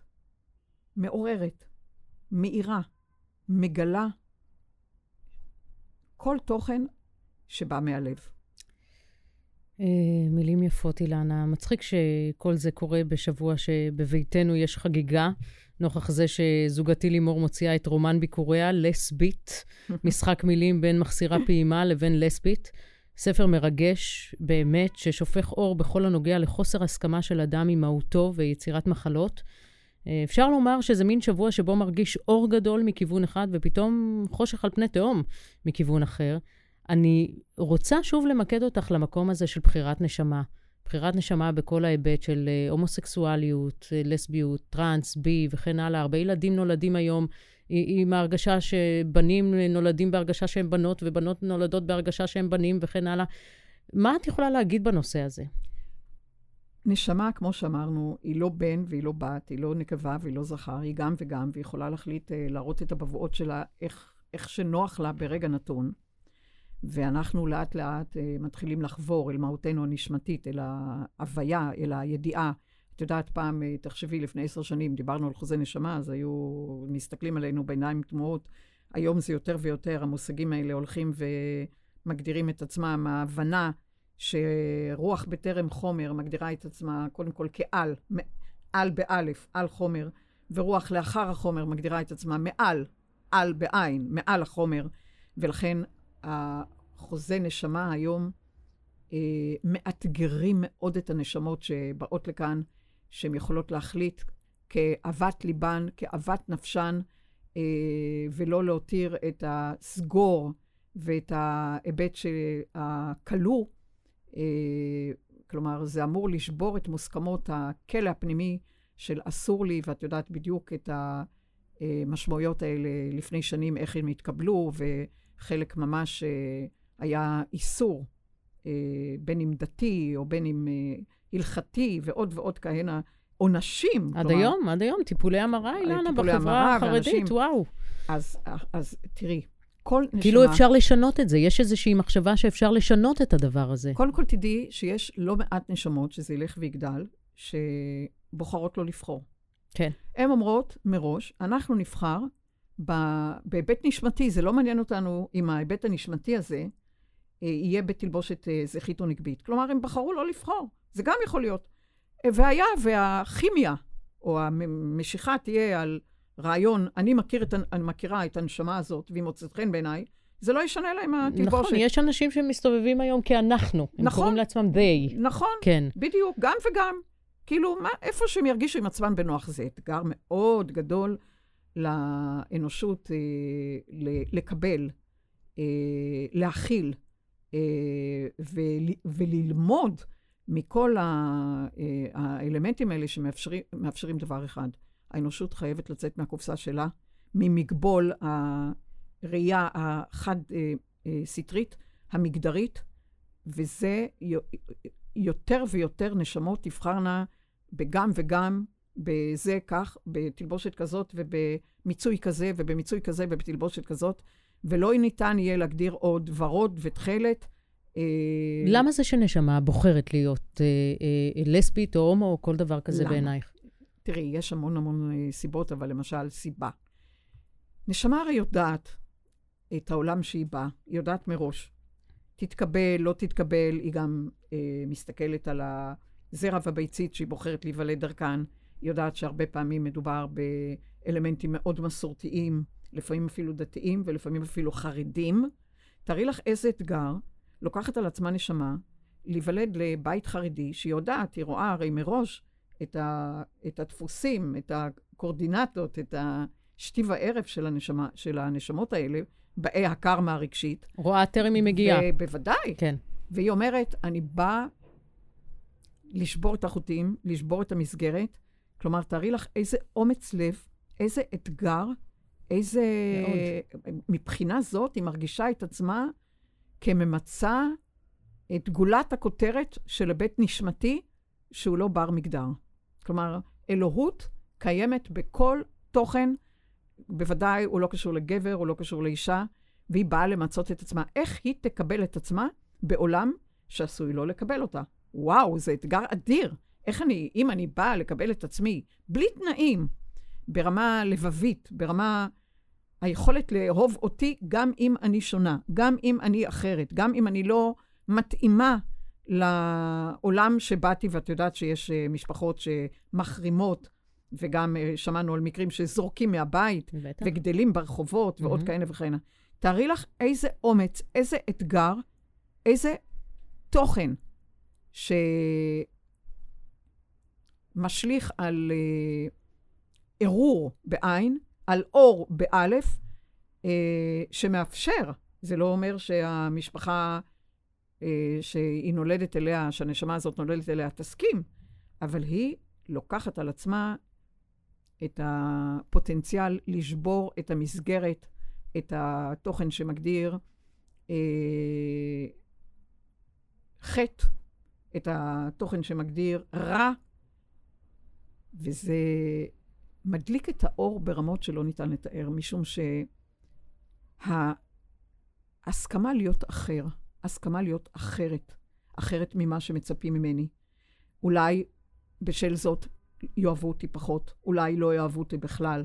מעוררת, מאירה, מגלה כל תוכן שבא מהלב. Uh, מילים יפות, אילנה. מצחיק שכל זה קורה בשבוע שבביתנו יש חגיגה, נוכח זה שזוגתי לימור מוציאה את רומן ביקוריה, לסבית, משחק מילים בין מחסירה פעימה לבין לסבית. ספר מרגש באמת, ששופך אור בכל הנוגע לחוסר הסכמה של אדם עם מהותו ויצירת מחלות. אה, אפשר לומר שזה מין שבוע שבו מרגיש אור גדול מכיוון אחד ופתאום חושך על פני תהום מכיוון אחר. אני רוצה שוב למקד אותך למקום הזה של בחירת נשמה. בחירת נשמה בכל ההיבט של אה, הומוסקסואליות, אה, לסביות, טראנס, בי וכן הלאה. הרבה ילדים נולדים היום עם ההרגשה שבנים נולדים בהרגשה שהם בנות, ובנות נולדות בהרגשה שהם בנים וכן הלאה. מה את יכולה להגיד בנושא הזה? נשמה, כמו שאמרנו, היא לא בן והיא לא בת, היא לא נקבה והיא לא זכר, היא גם וגם, והיא יכולה להחליט אה, להראות את הבבואות שלה איך, איך שנוח לה ברגע נתון. ואנחנו לאט לאט אה, מתחילים לחבור אל מהותנו הנשמתית, אל ההוויה, אל הידיעה. את יודעת, פעם, אה, תחשבי, לפני עשר שנים דיברנו על חוזה נשמה, אז היו מסתכלים עלינו בעיניים תמוהות. היום זה יותר ויותר, המושגים האלה הולכים ומגדירים את עצמם, ההבנה שרוח בטרם חומר מגדירה את עצמה קודם כל כעל, על באלף, על חומר, ורוח לאחר החומר מגדירה את עצמה מעל, על בעין, מעל החומר, ולכן החוזה נשמה היום אה, מאתגרים מאוד את הנשמות שבאות לכאן, שהן יכולות להחליט כאוות ליבן, כאוות נפשן, אה, ולא להותיר את הסגור ואת ההיבט הכלוא. אה, כלומר, זה אמור לשבור את מוסכמות הכלא הפנימי של אסור לי, ואת יודעת בדיוק את המשמעויות האלה לפני שנים, איך הם התקבלו, וחלק ממש אה, היה איסור, אה, בין אם דתי או בין אם הלכתי, ועוד ועוד כהנה עונשים. עד כלומר, היום, עד היום, טיפולי המרה, אילנה, בחברה החרדית, וואו. אז, אז תראי, כל נשמה... כאילו אפשר לשנות את זה, יש איזושהי מחשבה שאפשר לשנות את הדבר הזה. קודם כל תדעי שיש לא מעט נשמות, שזה ילך ויגדל, שבוחרות לא לבחור. כן. הן אומרות מראש, אנחנו נבחר בהיבט נשמתי, זה לא מעניין אותנו אם ההיבט הנשמתי הזה אה, יהיה בתלבושת אה, זכית או נגבית. כלומר, הם בחרו לא לבחור, זה גם יכול להיות. והיה והכימיה, או המשיכה תהיה על רעיון, אני, מכיר את, אני מכירה את הנשמה הזאת, והיא מוצאת חן בעיניי, זה לא ישנה להם התלבושת. נכון, יש אנשים שמסתובבים היום כאנחנו. נכון. הם קוראים לעצמם they. נכון, כן. בדיוק, גם וגם. כאילו, מה, איפה שהם ירגישו עם עצמם בנוח, זה אתגר מאוד גדול לאנושות אה, לקבל, אה, להכיל אה, ול, וללמוד מכל ה, אה, האלמנטים האלה שמאפשרים דבר אחד. האנושות חייבת לצאת מהקופסה שלה, ממגבול הראייה החד-סטרית, המגדרית, וזה יותר ויותר נשמות תבחרנה בגם וגם, בזה כך, בתלבושת כזאת ובמיצוי כזה ובמיצוי כזה ובתלבושת כזאת, ולא ניתן יהיה להגדיר עוד ורוד ותכלת. אה, למה זה שנשמה בוחרת להיות אה, אה, לסבית או הומו או כל דבר כזה למה? בעינייך? תראי, יש המון המון סיבות, אבל למשל, סיבה. נשמה הרי יודעת את העולם שהיא באה, היא יודעת מראש. תתקבל, לא תתקבל, היא גם אה, מסתכלת על הזרע והביצית שהיא בוחרת להיוולד דרכן. היא יודעת שהרבה פעמים מדובר באלמנטים מאוד מסורתיים, לפעמים אפילו דתיים ולפעמים אפילו חרדים. תארי לך איזה אתגר לוקחת על עצמה נשמה להיוולד לבית חרדי, שהיא יודעת, היא רואה הרי מראש את, ה, את הדפוסים, את הקורדינטות, את השתי וערב של, הנשמה, של הנשמות האלה, באי הקרמה הרגשית. רואה טרם היא מגיעה. בוודאי. כן. והיא אומרת, אני באה לשבור את החוטים, לשבור את המסגרת. כלומר, תארי לך איזה אומץ לב, איזה אתגר, איזה... מאוד. מבחינה זאת, היא מרגישה את עצמה כממצה את גולת הכותרת של הבית נשמתי, שהוא לא בר מגדר. כלומר, אלוהות קיימת בכל תוכן, בוודאי הוא לא קשור לגבר, הוא לא קשור לאישה, והיא באה למצות את עצמה. איך היא תקבל את עצמה בעולם שעשוי לא לקבל אותה? וואו, זה אתגר אדיר. איך אני, אם אני באה לקבל את עצמי בלי תנאים, ברמה לבבית, ברמה היכולת לאהוב אותי גם אם אני שונה, גם אם אני אחרת, גם אם אני לא מתאימה לעולם שבאתי, ואת יודעת שיש אה, משפחות שמחרימות, וגם אה, שמענו על מקרים שזורקים מהבית, בטח. וגדלים ברחובות, ועוד mm-hmm. כהנה וכהנה. תארי לך איזה אומץ, איזה אתגר, איזה תוכן שמשליך על אה, ערעור בעין, על אור באלף, אה, שמאפשר, זה לא אומר שהמשפחה אה, שהיא נולדת אליה, שהנשמה הזאת נולדת אליה, תסכים, אבל היא לוקחת על עצמה את הפוטנציאל לשבור את המסגרת, את התוכן שמגדיר אה, חטא, את התוכן שמגדיר רע, וזה מדליק את האור ברמות שלא ניתן לתאר, משום שההסכמה להיות אחר, הסכמה להיות אחרת, אחרת ממה שמצפים ממני. אולי בשל זאת יאהבו אותי פחות, אולי לא יאהבו אותי בכלל,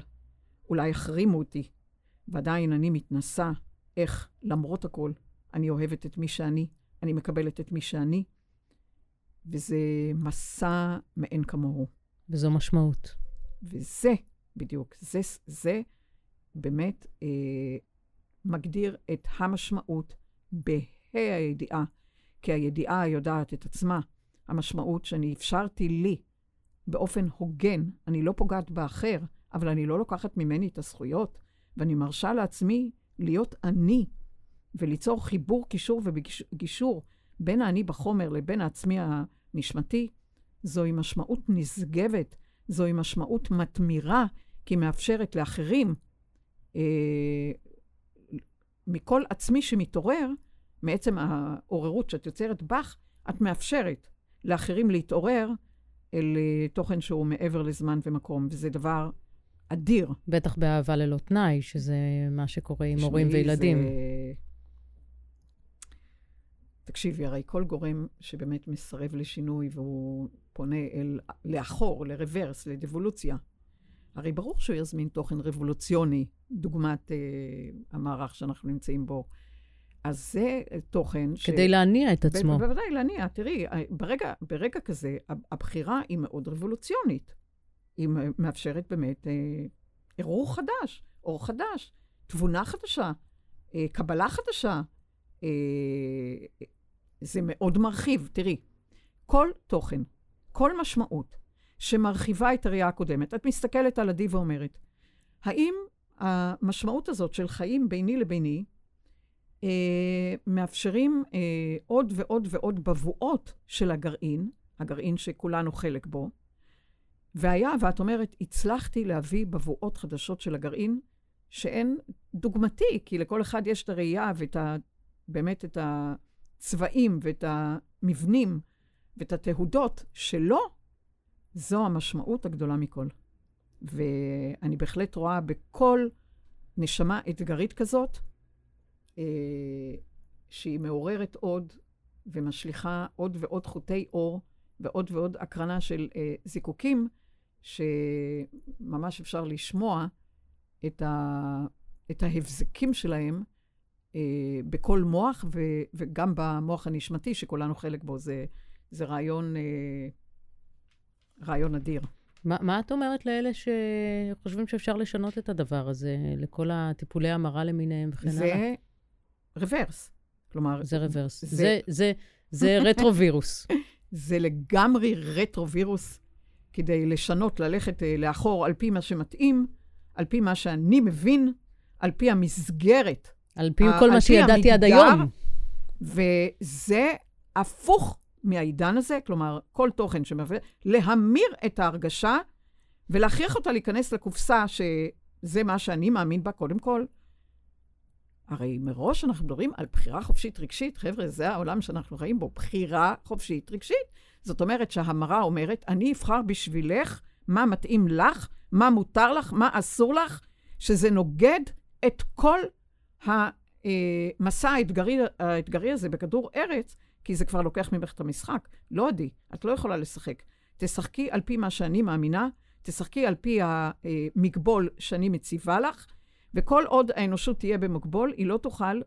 אולי יחרימו אותי, ועדיין אני מתנסה איך, למרות הכל, אני אוהבת את מי שאני, אני מקבלת את מי שאני, וזה מסע מאין כמוהו. וזו משמעות. וזה, בדיוק, זה, זה באמת אה, מגדיר את המשמעות בה"א הידיעה, כי הידיעה יודעת את עצמה. המשמעות שאני אפשרתי לי באופן הוגן, אני לא פוגעת באחר, אבל אני לא לוקחת ממני את הזכויות, ואני מרשה לעצמי להיות אני, וליצור חיבור, קישור וגישור בין האני בחומר לבין העצמי הנשמתי, זוהי משמעות נשגבת, זוהי משמעות מתמירה, כי מאפשרת לאחרים, אה, מכל עצמי שמתעורר, מעצם העוררות שאת יוצרת בך, את מאפשרת לאחרים להתעורר אל אה, תוכן שהוא מעבר לזמן ומקום, וזה דבר אדיר. בטח באהבה ללא תנאי, שזה מה שקורה עם הורים וילדים. זה... תקשיבי, הרי כל גורם שבאמת מסרב לשינוי והוא פונה אל, לאחור, לרוורס, לדבולוציה, הרי ברור שהוא יזמין תוכן רבולוציוני, דוגמת אה, המערך שאנחנו נמצאים בו. אז זה תוכן ש... כדי להניע את עצמו. בוודאי, להניע. תראי, ברגע, ברגע כזה, הבחירה היא מאוד רבולוציונית. היא מאפשרת באמת אה, ערעור חדש, אור חדש, תבונה חדשה, אה, קבלה חדשה. אה, זה מאוד מרחיב. תראי, כל תוכן, כל משמעות שמרחיבה את הראייה הקודמת, את מסתכלת על עדי ואומרת, האם המשמעות הזאת של חיים ביני לביני, אה, מאפשרים אה, עוד ועוד ועוד בבואות של הגרעין, הגרעין שכולנו חלק בו, והיה, ואת אומרת, הצלחתי להביא בבואות חדשות של הגרעין, שהן דוגמתי, כי לכל אחד יש את הראייה ואת ה... באמת את הצבעים ואת המבנים ואת התהודות שלו, זו המשמעות הגדולה מכל. ואני בהחלט רואה בכל נשמה אתגרית כזאת, אה, שהיא מעוררת עוד ומשליכה עוד ועוד חוטי אור ועוד ועוד הקרנה של אה, זיקוקים, שממש אפשר לשמוע את, ה, את ההבזקים שלהם אה, בכל מוח ו, וגם במוח הנשמתי, שכולנו חלק בו. זה, זה רעיון, אה, רעיון אדיר. מה, מה את אומרת לאלה שחושבים שאפשר לשנות את הדבר הזה, לכל הטיפולי המרה למיניהם וכן הלאה? זה רוורס. כלומר... זה רוורס. זה, זה, זה, זה רטרו-וירוס. זה לגמרי רטרו-וירוס כדי לשנות, ללכת אה, לאחור על פי מה שמתאים, על פי מה שאני מבין, על פי המסגרת. על פי כל מה שידעתי עד היום. וזה הפוך מהעידן הזה, כלומר, כל תוכן שמביא, להמיר את ההרגשה ולהכריח אותה להיכנס לקופסה שזה מה שאני מאמין בה, קודם כל. הרי מראש אנחנו מדברים על בחירה חופשית רגשית. חבר'ה, זה העולם שאנחנו חיים בו, בחירה חופשית רגשית. זאת אומרת שהמרה אומרת, אני אבחר בשבילך מה מתאים לך, מה מותר לך, מה אסור לך, שזה נוגד את כל המסע האתגרי, האתגרי הזה בכדור ארץ, כי זה כבר לוקח ממך את המשחק. לא עדי, את לא יכולה לשחק. תשחקי על פי מה שאני מאמינה, תשחקי על פי המגבול שאני מציבה לך, וכל עוד האנושות תהיה במגבול, היא לא תוכל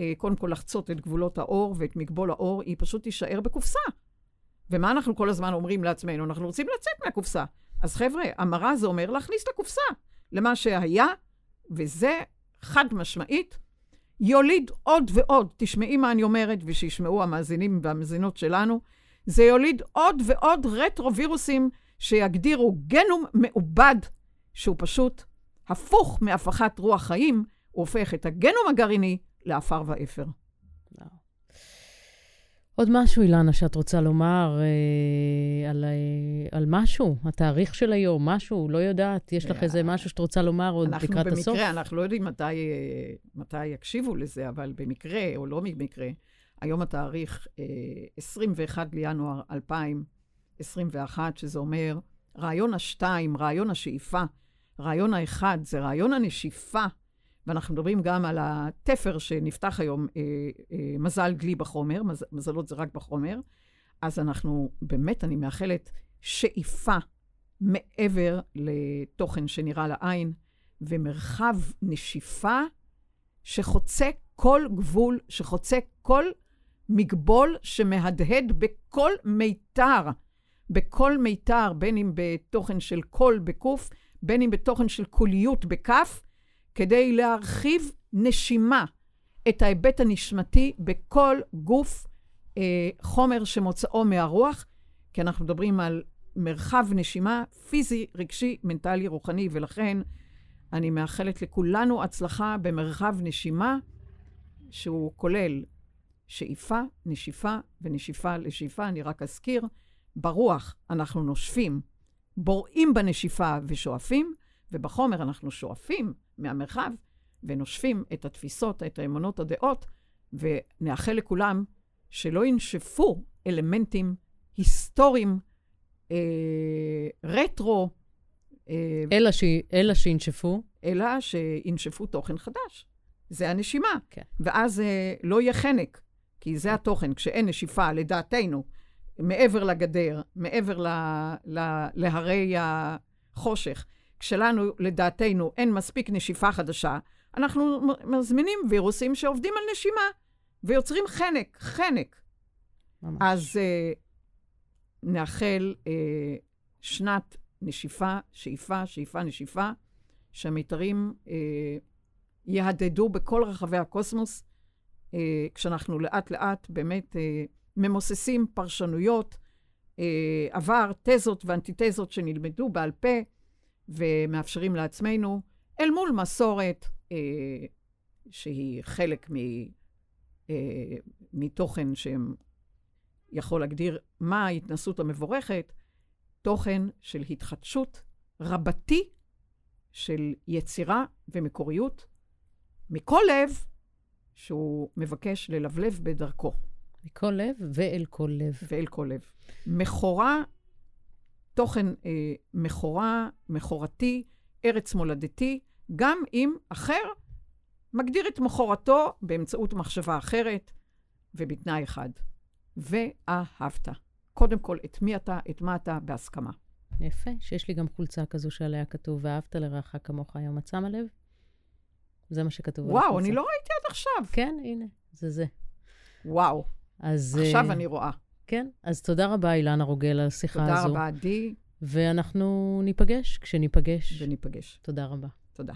אה, קודם כל לחצות את גבולות האור ואת מגבול האור, היא פשוט תישאר בקופסה. ומה אנחנו כל הזמן אומרים לעצמנו? אנחנו רוצים לצאת מהקופסה. אז חבר'ה, המרה זה אומר להכניס את הקופסה למה שהיה, וזה חד משמעית יוליד עוד ועוד, תשמעי מה אני אומרת, ושישמעו המאזינים והמאזינות שלנו, זה יוליד עוד ועוד רטרו-וירוסים שיגדירו גנום מעובד, שהוא פשוט הפוך מהפכת רוח חיים, הוא הופך את הגנום הגרעיני לעפר ואפר. עוד משהו, אילנה, שאת רוצה לומר אה, על, אה, על משהו, התאריך של היום, משהו, לא יודעת, יש לך איזה אה, משהו שאת רוצה לומר עוד לקראת במקרה, הסוף? אנחנו במקרה, אנחנו לא יודעים מתי, אה, מתי יקשיבו לזה, אבל במקרה, או לא במקרה, היום התאריך אה, 21 לינואר 2021, שזה אומר רעיון השתיים, רעיון השאיפה, רעיון האחד, זה רעיון הנשיפה. ואנחנו מדברים גם על התפר שנפתח היום, אה, אה, מזל דלי בחומר, מז, מזלות זה רק בחומר. אז אנחנו, באמת, אני מאחלת שאיפה מעבר לתוכן שנראה לעין, ומרחב נשיפה שחוצה כל גבול, שחוצה כל מגבול שמהדהד בכל מיתר, בכל מיתר, בין אם בתוכן של קול בקוף, בין אם בתוכן של קוליות בכף, כדי להרחיב נשימה, את ההיבט הנשמתי בכל גוף אה, חומר שמוצאו מהרוח, כי אנחנו מדברים על מרחב נשימה פיזי, רגשי, מנטלי, רוחני, ולכן אני מאחלת לכולנו הצלחה במרחב נשימה שהוא כולל שאיפה, נשיפה ונשיפה לשאיפה. אני רק אזכיר, ברוח אנחנו נושפים, בוראים בנשיפה ושואפים, ובחומר אנחנו שואפים מהמרחב ונושפים את התפיסות, את האמונות, הדעות, ונאחל לכולם שלא ינשפו אלמנטים היסטוריים, אה, רטרו. אה, אלא, ש... אלא שינשפו? אלא שינשפו תוכן חדש. זה הנשימה. כן. ואז אה, לא יהיה חנק, כי זה התוכן. כשאין נשיפה, לדעתנו, מעבר לגדר, מעבר ל, ל, להרי החושך, כשלנו, לדעתנו, אין מספיק נשיפה חדשה, אנחנו מזמינים וירוסים שעובדים על נשימה ויוצרים חנק, חנק. ממש. אז uh, נאחל uh, שנת נשיפה, שאיפה, שאיפה, נשיפה, שהמיתרים uh, יהדהדו בכל רחבי הקוסמוס, uh, כשאנחנו לאט-לאט באמת uh, ממוססים פרשנויות, uh, עבר, תזות ואנטיתזות שנלמדו בעל פה, ומאפשרים לעצמנו, אל מול מסורת אה, שהיא חלק מ, אה, מתוכן שיכול להגדיר מה ההתנסות המבורכת, תוכן של התחדשות רבתי של יצירה ומקוריות, מכל לב, שהוא מבקש ללבלב בדרכו. מכל לב ואל כל לב. ואל כל לב. מכורה, תוכן אה, מכורה, מכורתי, ארץ מולדתי, גם אם אחר מגדיר את מכורתו באמצעות מחשבה אחרת ובתנאי אחד. ואהבת. קודם כל, את מי אתה, את מה אתה, בהסכמה. יפה, שיש לי גם חולצה כזו שעליה כתוב, ואהבת לרעך כמוך היום את שמה לב? זה מה שכתוב על החולצה. וואו, אני לא ראיתי עד עכשיו. כן, הנה, זה זה. וואו, אז... עכשיו אה, אני רואה. כן, אז תודה רבה, אילנה רוגל, על השיחה תודה הזו. רבה, עדי, ואנחנו ניפגש כשניפגש. וניפגש. תודה רבה. תודה.